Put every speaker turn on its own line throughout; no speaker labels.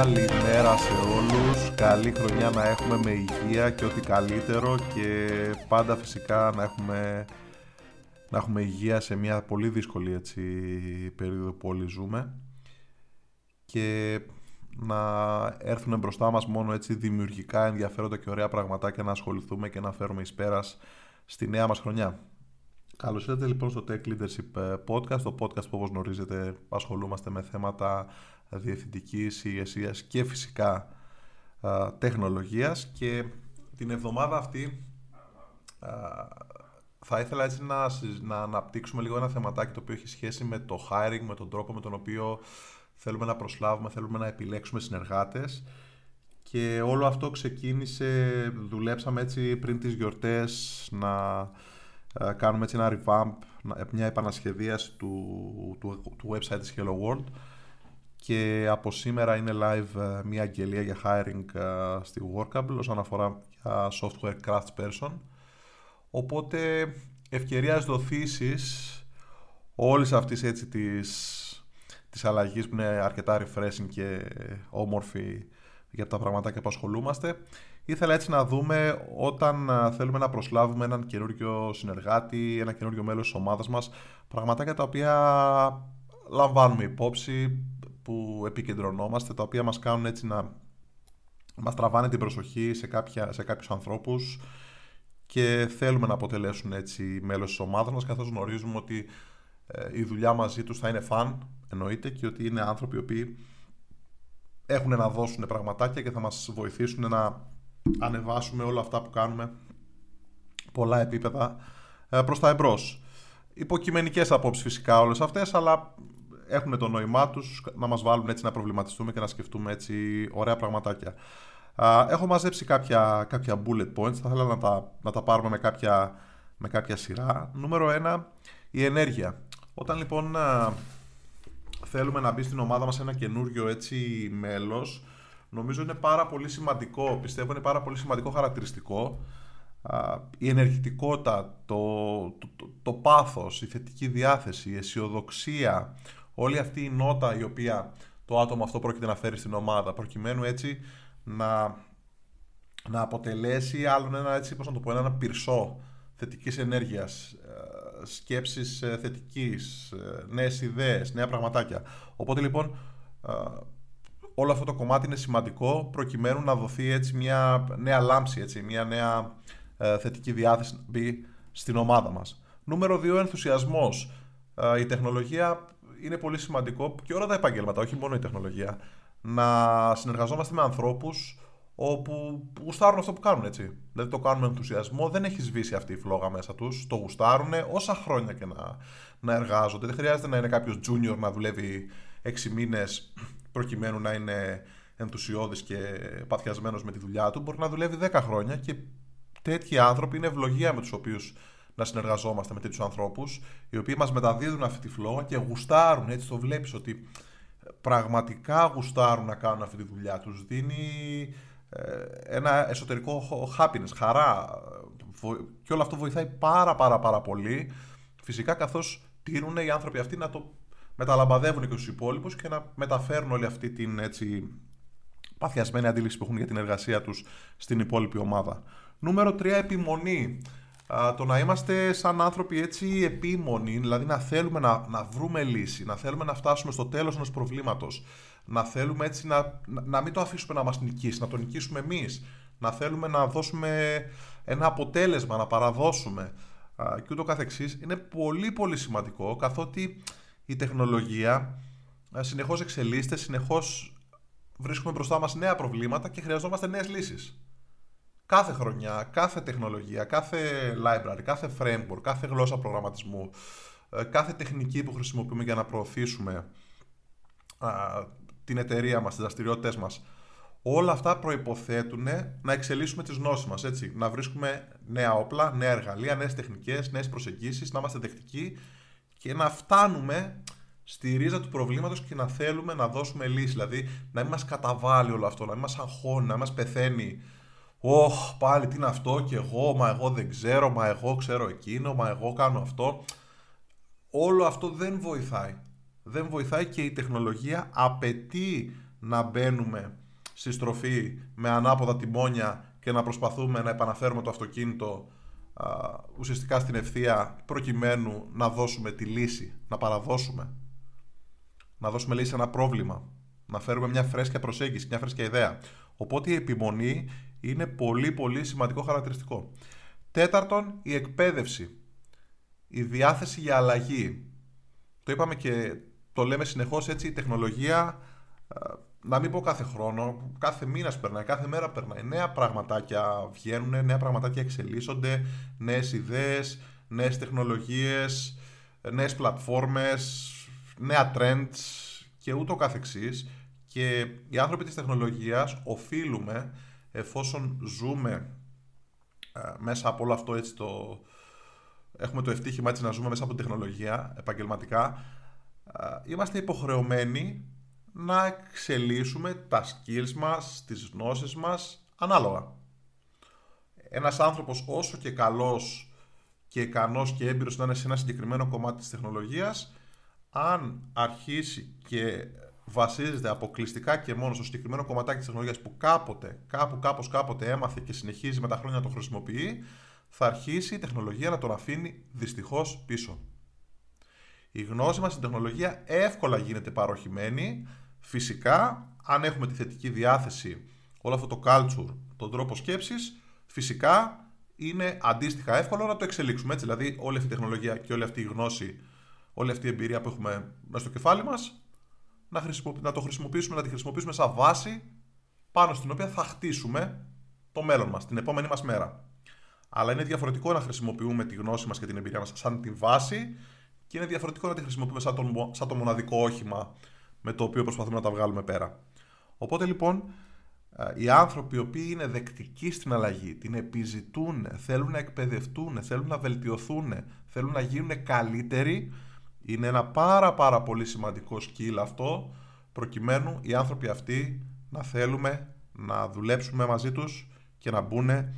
Καλημέρα σε όλους, καλή χρονιά να έχουμε με υγεία και ό,τι καλύτερο και πάντα φυσικά να έχουμε, να έχουμε υγεία σε μια πολύ δύσκολη έτσι, περίοδο που όλοι ζούμε και να έρθουν μπροστά μας μόνο έτσι δημιουργικά ενδιαφέροντα και ωραία πραγματάκια να ασχοληθούμε και να φέρουμε εις πέρας στη νέα μας χρονιά. Καλώς ήρθατε λοιπόν στο Tech Leadership ε, Podcast, το podcast που όπως γνωρίζετε ασχολούμαστε με θέματα διευθυντικής ηγεσίας και φυσικά α, τεχνολογίας και την εβδομάδα αυτή θα ήθελα έτσι να, να αναπτύξουμε λίγο ένα θεματάκι το οποίο έχει σχέση με το hiring, με τον τρόπο με τον οποίο θέλουμε να προσλάβουμε, θέλουμε να επιλέξουμε συνεργάτες. Και όλο αυτό ξεκίνησε, δουλέψαμε έτσι πριν τις γιορτές να κάνουμε έτσι ένα revamp, μια επανασχεδίαση του, του, του website της Hello World και από σήμερα είναι live ε, μια αγγελία για hiring ε, στη Workable όσον αφορά για software craftsperson. Οπότε ευκαιρία δοθήσεις όλης αυτής έτσι της, της αλλαγής που είναι αρκετά refreshing και όμορφη για τα πραγματάκια που ασχολούμαστε. Ήθελα έτσι να δούμε όταν ε, θέλουμε να προσλάβουμε έναν καινούριο συνεργάτη, ένα καινούριο μέλος της ομάδας μας, πραγματάκια τα οποία λαμβάνουμε υπόψη, που επικεντρωνόμαστε, τα οποία μας κάνουν έτσι να μας τραβάνε την προσοχή σε, κάποια, σε κάποιους ανθρώπους και θέλουμε να αποτελέσουν έτσι μέλος της ομάδας μας καθώς γνωρίζουμε ότι ε, η δουλειά μαζί τους θα είναι φαν εννοείται και ότι είναι άνθρωποι οι οποίοι έχουν να δώσουν πραγματάκια και θα μας βοηθήσουν να ανεβάσουμε όλα αυτά που κάνουμε πολλά επίπεδα ε, προς τα εμπρός. Υποκειμενικές απόψεις φυσικά όλες αυτές, αλλά έχουν το νόημά τους να μας βάλουν έτσι να προβληματιστούμε και να σκεφτούμε έτσι ωραία πραγματάκια. Έχω μαζέψει κάποια, κάποια bullet points, θα ήθελα να τα, να τα πάρουμε με κάποια, με κάποια σειρά. Νούμερο 1, η ενέργεια. Όταν λοιπόν θέλουμε να μπει στην ομάδα μας ένα καινούριο έτσι μέλος, νομίζω είναι πάρα πολύ σημαντικό, πιστεύω είναι πάρα πολύ σημαντικό χαρακτηριστικό η ενεργητικότητα, το, το, το, το πάθος, η θετική διάθεση, η αισιοδοξία, όλη αυτή η νότα η οποία το άτομο αυτό πρόκειται να φέρει στην ομάδα, προκειμένου έτσι να, να αποτελέσει άλλον ένα, έτσι, πώς να το πω, ένα πυρσό θετικής ενέργειας, ε, σκέψης ε, θετικής, ε, νέες ιδέες, νέα πραγματάκια. Οπότε λοιπόν όλο αυτό το κομμάτι είναι σημαντικό προκειμένου να δοθεί έτσι μια νέα λάμψη, έτσι, μια νέα θετική διάθεση να μπει στην ομάδα μας. Νούμερο 2, ενθουσιασμός. Η τεχνολογία είναι πολύ σημαντικό και όλα τα επαγγέλματα, όχι μόνο η τεχνολογία, να συνεργαζόμαστε με ανθρώπους όπου γουστάρουν αυτό που κάνουν, έτσι. Δηλαδή το κάνουν με ενθουσιασμό, δεν έχει σβήσει αυτή η φλόγα μέσα τους, το γουστάρουν όσα χρόνια και να, να εργάζονται. Δεν χρειάζεται να είναι κάποιος junior να δουλεύει 6 μήνες προκειμένου να είναι ενθουσιώδης και παθιασμένος με τη δουλειά του. Μπορεί να δουλεύει 10 χρόνια και τέτοιοι άνθρωποι είναι ευλογία με τους οποίους να συνεργαζόμαστε με τέτοιους ανθρώπους, οι οποίοι μας μεταδίδουν αυτή τη φλόγα και γουστάρουν. Έτσι το βλέπεις ότι πραγματικά γουστάρουν να κάνουν αυτή τη δουλειά. Τους δίνει ε, ένα εσωτερικό happiness, χαρά. Και όλο αυτό βοηθάει πάρα πάρα πάρα πολύ. Φυσικά καθώς τείνουν οι άνθρωποι αυτοί να το μεταλαμπαδεύουν και στους υπόλοιπους και να μεταφέρουν όλη αυτή την έτσι, παθιασμένη αντίληψη που έχουν για την εργασία τους στην υπόλοιπη ομάδα. Νούμερο 3, επιμονή το να είμαστε σαν άνθρωποι έτσι επίμονοι, δηλαδή να θέλουμε να, να βρούμε λύση, να θέλουμε να φτάσουμε στο τέλος ενός προβλήματος, να θέλουμε έτσι να, να μην το αφήσουμε να μας νικήσει, να το νικήσουμε εμείς, να θέλουμε να δώσουμε ένα αποτέλεσμα, να παραδώσουμε και ούτω καθεξής, είναι πολύ πολύ σημαντικό καθότι η τεχνολογία συνεχώς εξελίσσεται, συνεχώς βρίσκουμε μπροστά μας νέα προβλήματα και χρειαζόμαστε νέες λύσεις. Κάθε χρονιά, κάθε τεχνολογία, κάθε library, κάθε framework, κάθε γλώσσα προγραμματισμού, ε, κάθε τεχνική που χρησιμοποιούμε για να προωθήσουμε την εταιρεία μας, τις δραστηριότητες μας, όλα αυτά προϋποθέτουν να εξελίσσουμε τις γνώσεις μας, έτσι, να βρίσκουμε νέα όπλα, νέα εργαλεία, νέες τεχνικές, νέες προσεγγίσεις, να είμαστε δεκτικοί και να φτάνουμε στη ρίζα του προβλήματος και να θέλουμε να δώσουμε λύση, δηλαδή να μην μας καταβάλει όλο αυτό, να μην μας αγχώνει, να μην μας πεθαίνει Ωχ, πάλι τι είναι αυτό και εγώ, μα εγώ δεν ξέρω, μα εγώ ξέρω εκείνο, μα εγώ κάνω αυτό. Όλο αυτό δεν βοηθάει. Δεν βοηθάει και η τεχνολογία απαιτεί να μπαίνουμε στη στροφή με ανάποδα τιμόνια και να προσπαθούμε να επαναφέρουμε το αυτοκίνητο α, ουσιαστικά στην ευθεία προκειμένου να δώσουμε τη λύση, να παραδώσουμε, να δώσουμε λύση σε ένα πρόβλημα, να φέρουμε μια φρέσκια προσέγγιση, μια φρέσκια ιδέα. Οπότε η επιμονή είναι πολύ πολύ σημαντικό χαρακτηριστικό. Τέταρτον, η εκπαίδευση. Η διάθεση για αλλαγή. Το είπαμε και το λέμε συνεχώς έτσι, η τεχνολογία, να μην πω κάθε χρόνο, κάθε μήνας περνάει, κάθε μέρα περνάει. Νέα πραγματάκια βγαίνουν, νέα πραγματάκια εξελίσσονται, νέες ιδέες, νέες τεχνολογίες, νέες πλατφόρμες, νέα trends και ούτω καθεξής. Και οι άνθρωποι της τεχνολογίας οφείλουμε, εφόσον ζούμε ε, μέσα από όλο αυτό έτσι το... Έχουμε το ευτύχημα έτσι να ζούμε μέσα από την τεχνολογία επαγγελματικά. Ε, είμαστε υποχρεωμένοι να εξελίσσουμε τα skills μας, τις γνώσεις μας ανάλογα. Ένας άνθρωπος όσο και καλός και ικανός και έμπειρος να είναι σε ένα συγκεκριμένο κομμάτι της τεχνολογίας, αν αρχίσει και βασίζεται αποκλειστικά και μόνο στο συγκεκριμένο κομματάκι της τεχνολογίας που κάποτε, κάπου, κάπως, κάποτε έμαθε και συνεχίζει με τα χρόνια να το χρησιμοποιεί, θα αρχίσει η τεχνολογία να τον αφήνει δυστυχώς πίσω. Η γνώση μας στην τεχνολογία εύκολα γίνεται παροχημένη. Φυσικά, αν έχουμε τη θετική διάθεση, όλο αυτό το culture, τον τρόπο σκέψης, φυσικά είναι αντίστοιχα εύκολο να το εξελίξουμε. Έτσι, δηλαδή, όλη αυτή η τεχνολογία και όλη αυτή η γνώση, όλη αυτή η εμπειρία που έχουμε μέσα στο κεφάλι μας, να, να το χρησιμοποιήσουμε, να τη χρησιμοποιήσουμε σαν βάση πάνω στην οποία θα χτίσουμε το μέλλον μας, την επόμενη μας μέρα. Αλλά είναι διαφορετικό να χρησιμοποιούμε τη γνώση μας και την εμπειρία μας σαν τη βάση και είναι διαφορετικό να τη χρησιμοποιούμε σαν το, σαν το μοναδικό όχημα με το οποίο προσπαθούμε να τα βγάλουμε πέρα. Οπότε λοιπόν, οι άνθρωποι οι οποίοι είναι δεκτικοί στην αλλαγή, την επιζητούν, θέλουν να εκπαιδευτούν, θέλουν να βελτιωθούν, θέλουν να γίνουν καλύτεροι, είναι ένα πάρα πάρα πολύ σημαντικό skill αυτό προκειμένου οι άνθρωποι αυτοί να θέλουμε να δουλέψουμε μαζί τους και να μπουν ε,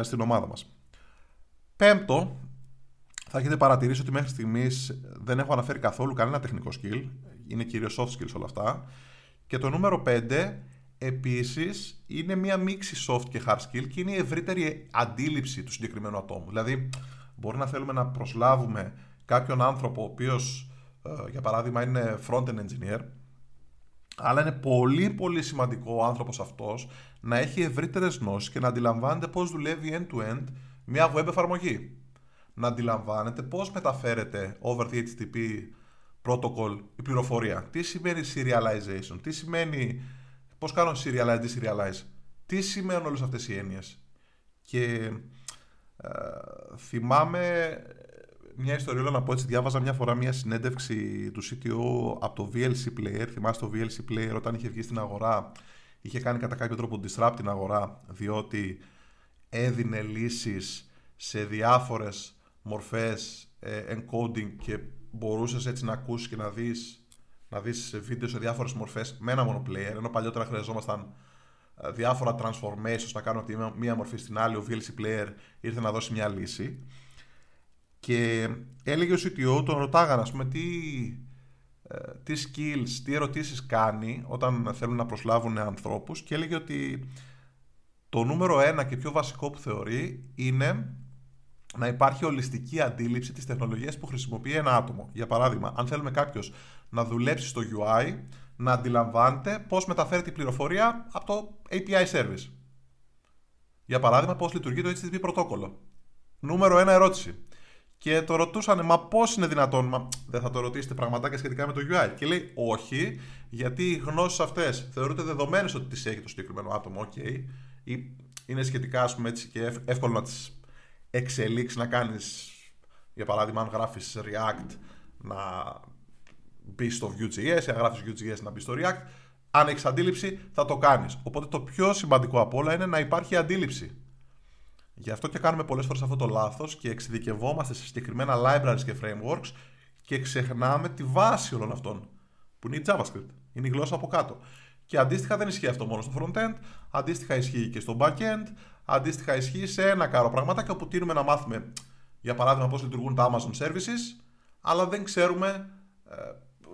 στην ομάδα μας. Πέμπτο, θα έχετε παρατηρήσει ότι μέχρι στιγμής δεν έχω αναφέρει καθόλου κανένα τεχνικό skill. Είναι κυρίως soft skills όλα αυτά. Και το νούμερο 5 επίσης είναι μια μίξη soft και hard skill και είναι η ευρύτερη αντίληψη του συγκεκριμένου ατόμου. Δηλαδή μπορεί να θέλουμε να προσλάβουμε κάποιον άνθρωπο ο οποίος ε, για παράδειγμα είναι front-end engineer αλλά είναι πολύ πολύ σημαντικό ο άνθρωπος αυτός να έχει ευρύτερες γνώσεις και να αντιλαμβάνεται πώς δουλεύει end-to-end μια web εφαρμογή. Να αντιλαμβάνεται πώς μεταφέρεται over the HTTP protocol η πληροφορία. Τι σημαίνει serialization, τι σημαίνει πώς κάνω serialize, serialize. Τι σημαίνουν όλες αυτές οι έννοιες. Και ε, θυμάμαι μια ιστορία να πω έτσι. Διάβαζα μια φορά μια συνέντευξη του CTO από το VLC Player. Θυμάστε το VLC Player όταν είχε βγει στην αγορά, είχε κάνει κατά κάποιο τρόπο disrupt την αγορά, διότι έδινε λύσεις σε διάφορες μορφές ε, encoding και μπορούσες έτσι να ακούσεις και να δεις, να δεις βίντεο σε διάφορες μορφές με ένα μόνο player, ενώ παλιότερα χρειαζόμασταν ε, διάφορα transformations να κάνουμε από τη μία μορφή στην άλλη, ο VLC Player ήρθε να δώσει μια λύση. Και έλεγε ο CTO, τον ρωτάγανε, ας πούμε, τι, ε, τι skills, τι ερωτήσεις κάνει όταν θέλουν να προσλάβουν ανθρώπους και έλεγε ότι το νούμερο ένα και πιο βασικό που θεωρεί είναι να υπάρχει ολιστική αντίληψη της τεχνολογίας που χρησιμοποιεί ένα άτομο. Για παράδειγμα, αν θέλουμε κάποιος να δουλέψει στο UI, να αντιλαμβάνεται πώς μεταφέρει την πληροφορία από το API service. Για παράδειγμα, πώς λειτουργεί το HTTP πρωτόκολλο. Νούμερο ένα ερώτηση. Και το ρωτούσαν, μα πώς είναι δυνατόν, μα δεν θα το ρωτήσετε πραγματάκια σχετικά με το UI. Και λέει, Όχι, γιατί οι γνώσεις αυτές θεωρούνται δεδομένες ότι τις έχει το συγκεκριμένο άτομο, OK, ή είναι σχετικά ας πούμε, έτσι, και εύκολο να τις εξελίξεις, να κάνεις, για παράδειγμα, αν γράφεις React, να μπεις στο Vue.js, ή αν γράφεις Vue.js να μπεις στο React. Αν έχεις αντίληψη, θα το κάνεις. Οπότε το πιο σημαντικό από όλα είναι να υπάρχει αντίληψη. Γι' αυτό και κάνουμε πολλές φορές αυτό το λάθος και εξειδικευόμαστε σε συγκεκριμένα libraries και frameworks και ξεχνάμε τη βάση όλων αυτών, που είναι η JavaScript. Είναι η γλώσσα από κάτω. Και αντίστοιχα δεν ισχύει αυτό μόνο στο front-end, αντίστοιχα ισχύει και στο back-end, αντίστοιχα ισχύει σε ένα κάρο πραγματάκια όπου τείνουμε να μάθουμε, για παράδειγμα, πώς λειτουργούν τα Amazon Services, αλλά δεν ξέρουμε ε,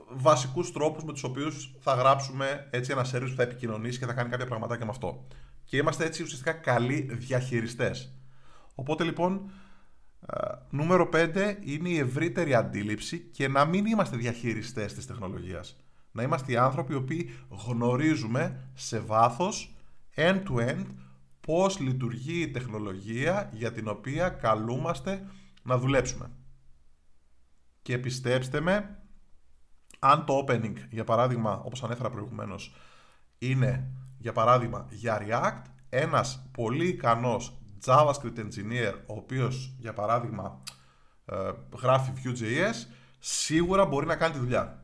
βασικούς τρόπους με τους οποίους θα γράψουμε έτσι ένα service που θα επικοινωνήσει και θα κάνει κάποια πραγματάκια με αυτό. Και είμαστε έτσι ουσιαστικά καλοί διαχειριστές. Οπότε λοιπόν, ε, νούμερο 5 είναι η ευρύτερη αντίληψη και να μην είμαστε διαχειριστές της τεχνολογίας. Να είμαστε οι άνθρωποι οι οποίοι γνωρίζουμε σε βάθος, end-to-end, πώς λειτουργεί η τεχνολογία για την οποία καλούμαστε να δουλέψουμε. Και πιστέψτε με, αν το opening, για παράδειγμα, όπως ανέφερα προηγουμένως, είναι, για παράδειγμα, για React, ένας πολύ ικανός JavaScript engineer, ο οποίος, για παράδειγμα, ε, γράφει Vue.js, σίγουρα μπορεί να κάνει τη δουλειά.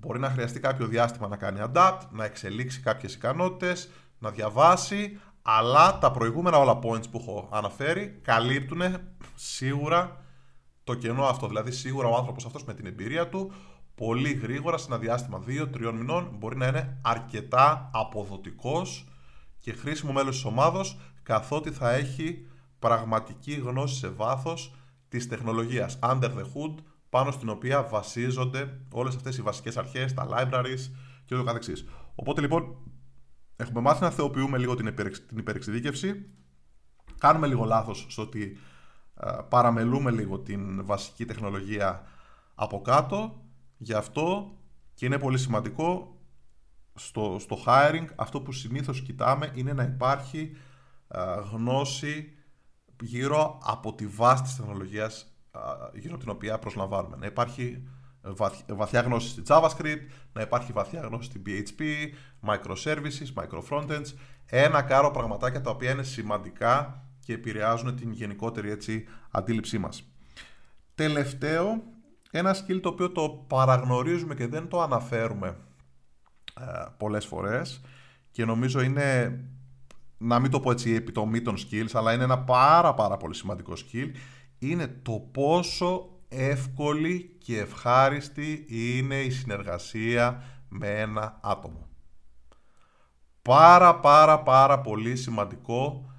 Μπορεί να χρειαστεί κάποιο διάστημα να κάνει adapt, να εξελίξει κάποιες ικανότητες, να διαβάσει, αλλά τα προηγούμενα όλα points που έχω αναφέρει καλύπτουν σίγουρα το κενό αυτό. Δηλαδή, σίγουρα ο άνθρωπος αυτός με την εμπειρία του πολύ γρήγορα, σε ένα διάστημα 2-3 μηνών, μπορεί να είναι αρκετά αποδοτικός και χρήσιμο μέλος της ομάδος, καθότι θα έχει πραγματική γνώση σε βάθος της τεχνολογίας under the hood, πάνω στην οποία βασίζονται όλες αυτές οι βασικές αρχές, τα libraries και ούτω καθεξής. Οπότε λοιπόν, έχουμε μάθει να θεοποιούμε λίγο την, την υπερεξειδίκευση, κάνουμε λίγο λάθος στο ότι παραμελούμε λίγο την βασική τεχνολογία από κάτω Γι' αυτό και είναι πολύ σημαντικό στο, στο hiring αυτό που συνήθως κοιτάμε είναι να υπάρχει γνώση γύρω από τη βάση της τεχνολογίας γύρω από την οποία προσλαμβάνουμε. Να υπάρχει βαθιά γνώση στη JavaScript, να υπάρχει βαθιά γνώση στη PHP, microservices, microfrontends, ένα κάρο πραγματάκια τα οποία είναι σημαντικά και επηρεάζουν την γενικότερη έτσι, αντίληψή μας. Τελευταίο ένα skill το οποίο το παραγνωρίζουμε και δεν το αναφέρουμε ε, πολλές φορές και νομίζω είναι, να μην το πω έτσι επιτομή των skills, αλλά είναι ένα πάρα πάρα πολύ σημαντικό skill, είναι το πόσο εύκολη και ευχάριστη είναι η συνεργασία με ένα άτομο. Πάρα πάρα πάρα πολύ σημαντικό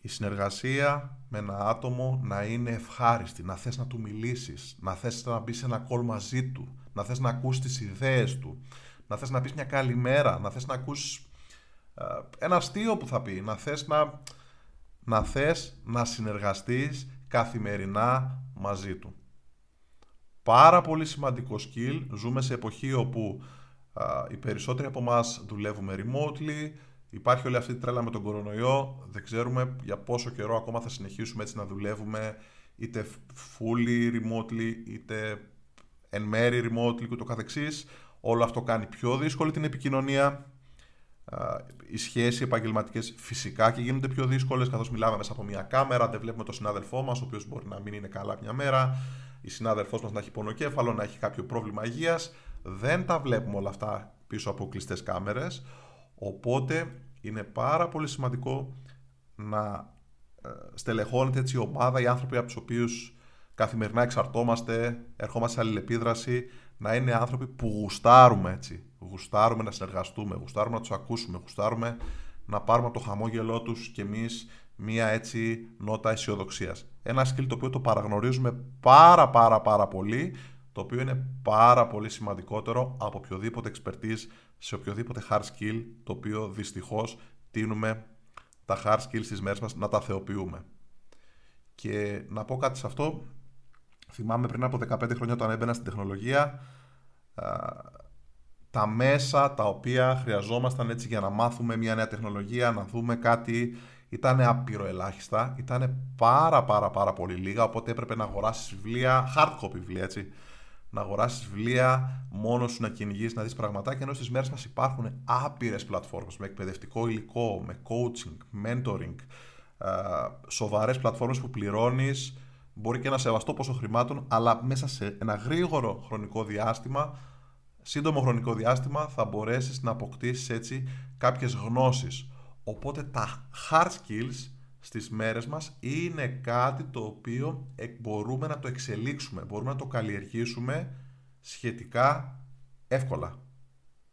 η συνεργασία με ένα άτομο να είναι ευχάριστη, να θες να του μιλήσεις, να θες να μπεις σε ένα call μαζί του, να θες να ακούσεις τις ιδέες του, να θες να πεις μια καλημέρα, να θες να ακούσεις ε, ένα αστείο που θα πει, να θες να, να, θες να συνεργαστείς καθημερινά μαζί του. Πάρα πολύ σημαντικό skill, ζούμε σε εποχή όπου ε, οι περισσότεροι από εμάς δουλεύουμε remotely, Υπάρχει όλη αυτή η τρέλα με τον κορονοϊό. Δεν ξέρουμε για πόσο καιρό ακόμα θα συνεχίσουμε έτσι να δουλεύουμε είτε fully remotely είτε εν μέρη remotely και το καθεξής. Όλο αυτό κάνει πιο δύσκολη την επικοινωνία. Οι σχέσεις επαγγελματικές φυσικά και γίνονται πιο δύσκολες καθώς μιλάμε μέσα από μια κάμερα. Δεν βλέπουμε τον συνάδελφό μας, ο οποίος μπορεί να μην είναι καλά μια μέρα. Η συνάδελφός μας να έχει πονοκέφαλο, να έχει κάποιο πρόβλημα υγείας. Δεν τα βλέπουμε όλα αυτά πίσω από κλειστές κάμερες. Οπότε είναι πάρα πολύ σημαντικό να ε, στελεχώνεται έτσι η ομάδα, οι άνθρωποι από τους οποίους καθημερινά εξαρτώμαστε, ερχόμαστε σε αλληλεπίδραση, να είναι άνθρωποι που γουστάρουμε έτσι. Γουστάρουμε να συνεργαστούμε, γουστάρουμε να τους ακούσουμε, γουστάρουμε να πάρουμε από το χαμόγελό τους κι εμείς μία έτσι νότα αισιοδοξίας. Ένα skill το οποίο το παραγνωρίζουμε πάρα πάρα πάρα πολύ, το οποίο είναι πάρα πολύ σημαντικότερο από οποιοδήποτε expertise σε οποιοδήποτε hard skill το οποίο δυστυχώς τίνουμε τα hard skills στις μέρες μας να τα θεοποιούμε. Και να πω κάτι σε αυτό, θυμάμαι πριν από 15 χρόνια όταν έμπαινα στην τεχνολογία, τα μέσα τα οποία χρειαζόμασταν έτσι για να μάθουμε μια νέα τεχνολογία, να δούμε κάτι, ήταν απειροελάχιστα, ήταν πάρα πάρα πάρα πολύ λίγα, οπότε έπρεπε να αγοράσεις βιβλία, hard copy βιβλία έτσι, να αγοράσεις βιβλία, μόνος σου να κυνηγήσει, να δεις πραγματάκια. Ενώ στις μέρες μας υπάρχουν άπειρες πλατφόρμες με εκπαιδευτικό υλικό, με coaching, mentoring, σοβαρές πλατφόρμες που πληρώνεις, μπορεί και ένα σεβαστό ποσό χρημάτων, αλλά μέσα σε ένα γρήγορο χρονικό διάστημα, σύντομο χρονικό διάστημα, θα μπορέσεις να αποκτήσεις έτσι κάποιες γνώσεις. Οπότε τα hard skills στις μέρες μας είναι κάτι το οποίο μπορούμε να το εξελίξουμε, μπορούμε να το καλλιεργήσουμε σχετικά εύκολα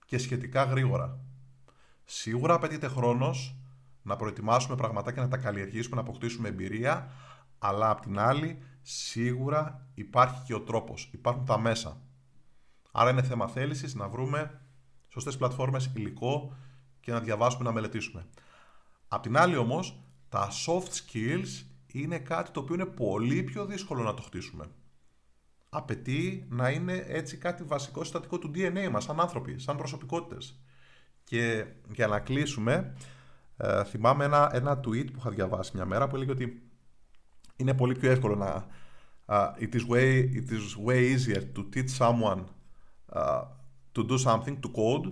και σχετικά γρήγορα. Σίγουρα απαιτείται χρόνος να προετοιμάσουμε πραγματάκια, να τα καλλιεργήσουμε, να αποκτήσουμε εμπειρία, αλλά απ' την άλλη σίγουρα υπάρχει και ο τρόπος, υπάρχουν τα μέσα. Άρα είναι θέμα θέλησης να βρούμε σωστές πλατφόρμες, υλικό και να διαβάσουμε, να μελετήσουμε. Απ' την άλλη όμως, τα soft skills είναι κάτι το οποίο είναι πολύ πιο δύσκολο να το χτίσουμε. Απαιτεί να είναι έτσι κάτι βασικό συστατικό του DNA μας, σαν άνθρωποι, σαν προσωπικότητες. Και για να κλείσουμε, ε, θυμάμαι ένα, ένα tweet που είχα διαβάσει μια μέρα που έλεγε ότι είναι πολύ πιο εύκολο να... Uh, it, is way, it is way easier to teach someone uh, to do something, to code,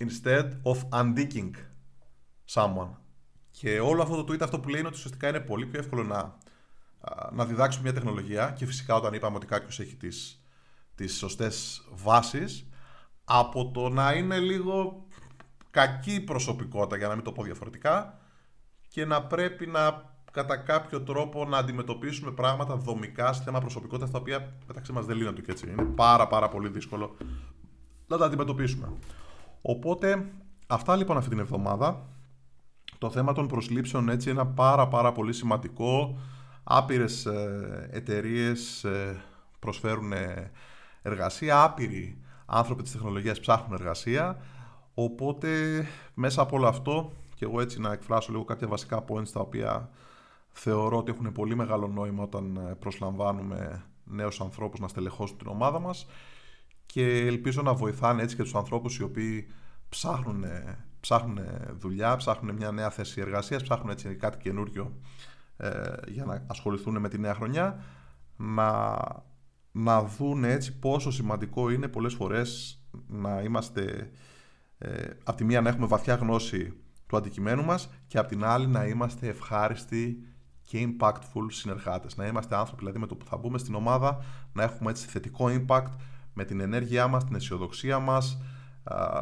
instead of undigging someone. Και όλο αυτό το tweet αυτό που λέει είναι ότι ουσιαστικά είναι πολύ πιο εύκολο να, να διδάξουμε μια τεχνολογία και φυσικά όταν είπαμε ότι κάποιος έχει τις, τις σωστές βάσεις από το να είναι λίγο κακή προσωπικότητα για να μην το πω διαφορετικά και να πρέπει να κατά κάποιο τρόπο να αντιμετωπίσουμε πράγματα δομικά σε θέμα προσωπικότητας τα οποία μεταξύ μας δεν λύνονται και έτσι. Είναι πάρα πάρα πολύ δύσκολο να τα αντιμετωπίσουμε. Οπότε αυτά λοιπόν αυτή την εβδομάδα. Το θέμα των προσλήψεων έτσι είναι πάρα πάρα πολύ σημαντικό. Άπειρες ε, εταιρείες ε, προσφέρουν εργασία, άπειροι άνθρωποι της τεχνολογίας ψάχνουν εργασία. Οπότε μέσα από όλο αυτό και εγώ έτσι να εκφράσω λίγο κάποια βασικά points τα οποία θεωρώ ότι έχουν πολύ μεγάλο νόημα όταν ε, προσλαμβάνουμε νέους ανθρώπους να στελεχώσουν την ομάδα μας και ελπίζω να βοηθάνε έτσι και τους ανθρώπους οι οποίοι ψάχνουν, ψάχνουν δουλειά, ψάχνουν μια νέα θέση εργασίας, ψάχνουν έτσι κάτι καινούριο ε, για να ασχοληθούν με τη νέα χρονιά να, να δουν έτσι πόσο σημαντικό είναι πολλές φορές να είμαστε ε, από τη μία να έχουμε βαθιά γνώση του αντικειμένου μας και από την άλλη να είμαστε ευχάριστοι και impactful συνεργάτες. Να είμαστε άνθρωποι δηλαδή με το που θα μπούμε στην ομάδα να έχουμε έτσι θετικό impact με την ενέργειά μας, την αισιοδοξία μας,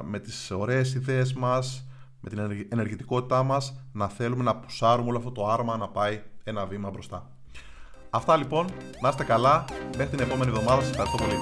με τις ωραίες ιδέες μας, με την ενεργητικότητά μας να θέλουμε να πουσάρουμε όλο αυτό το άρμα να πάει ένα βήμα μπροστά. Αυτά λοιπόν, να είστε καλά, μέχρι την επόμενη εβδομάδα, σας ευχαριστώ πολύ.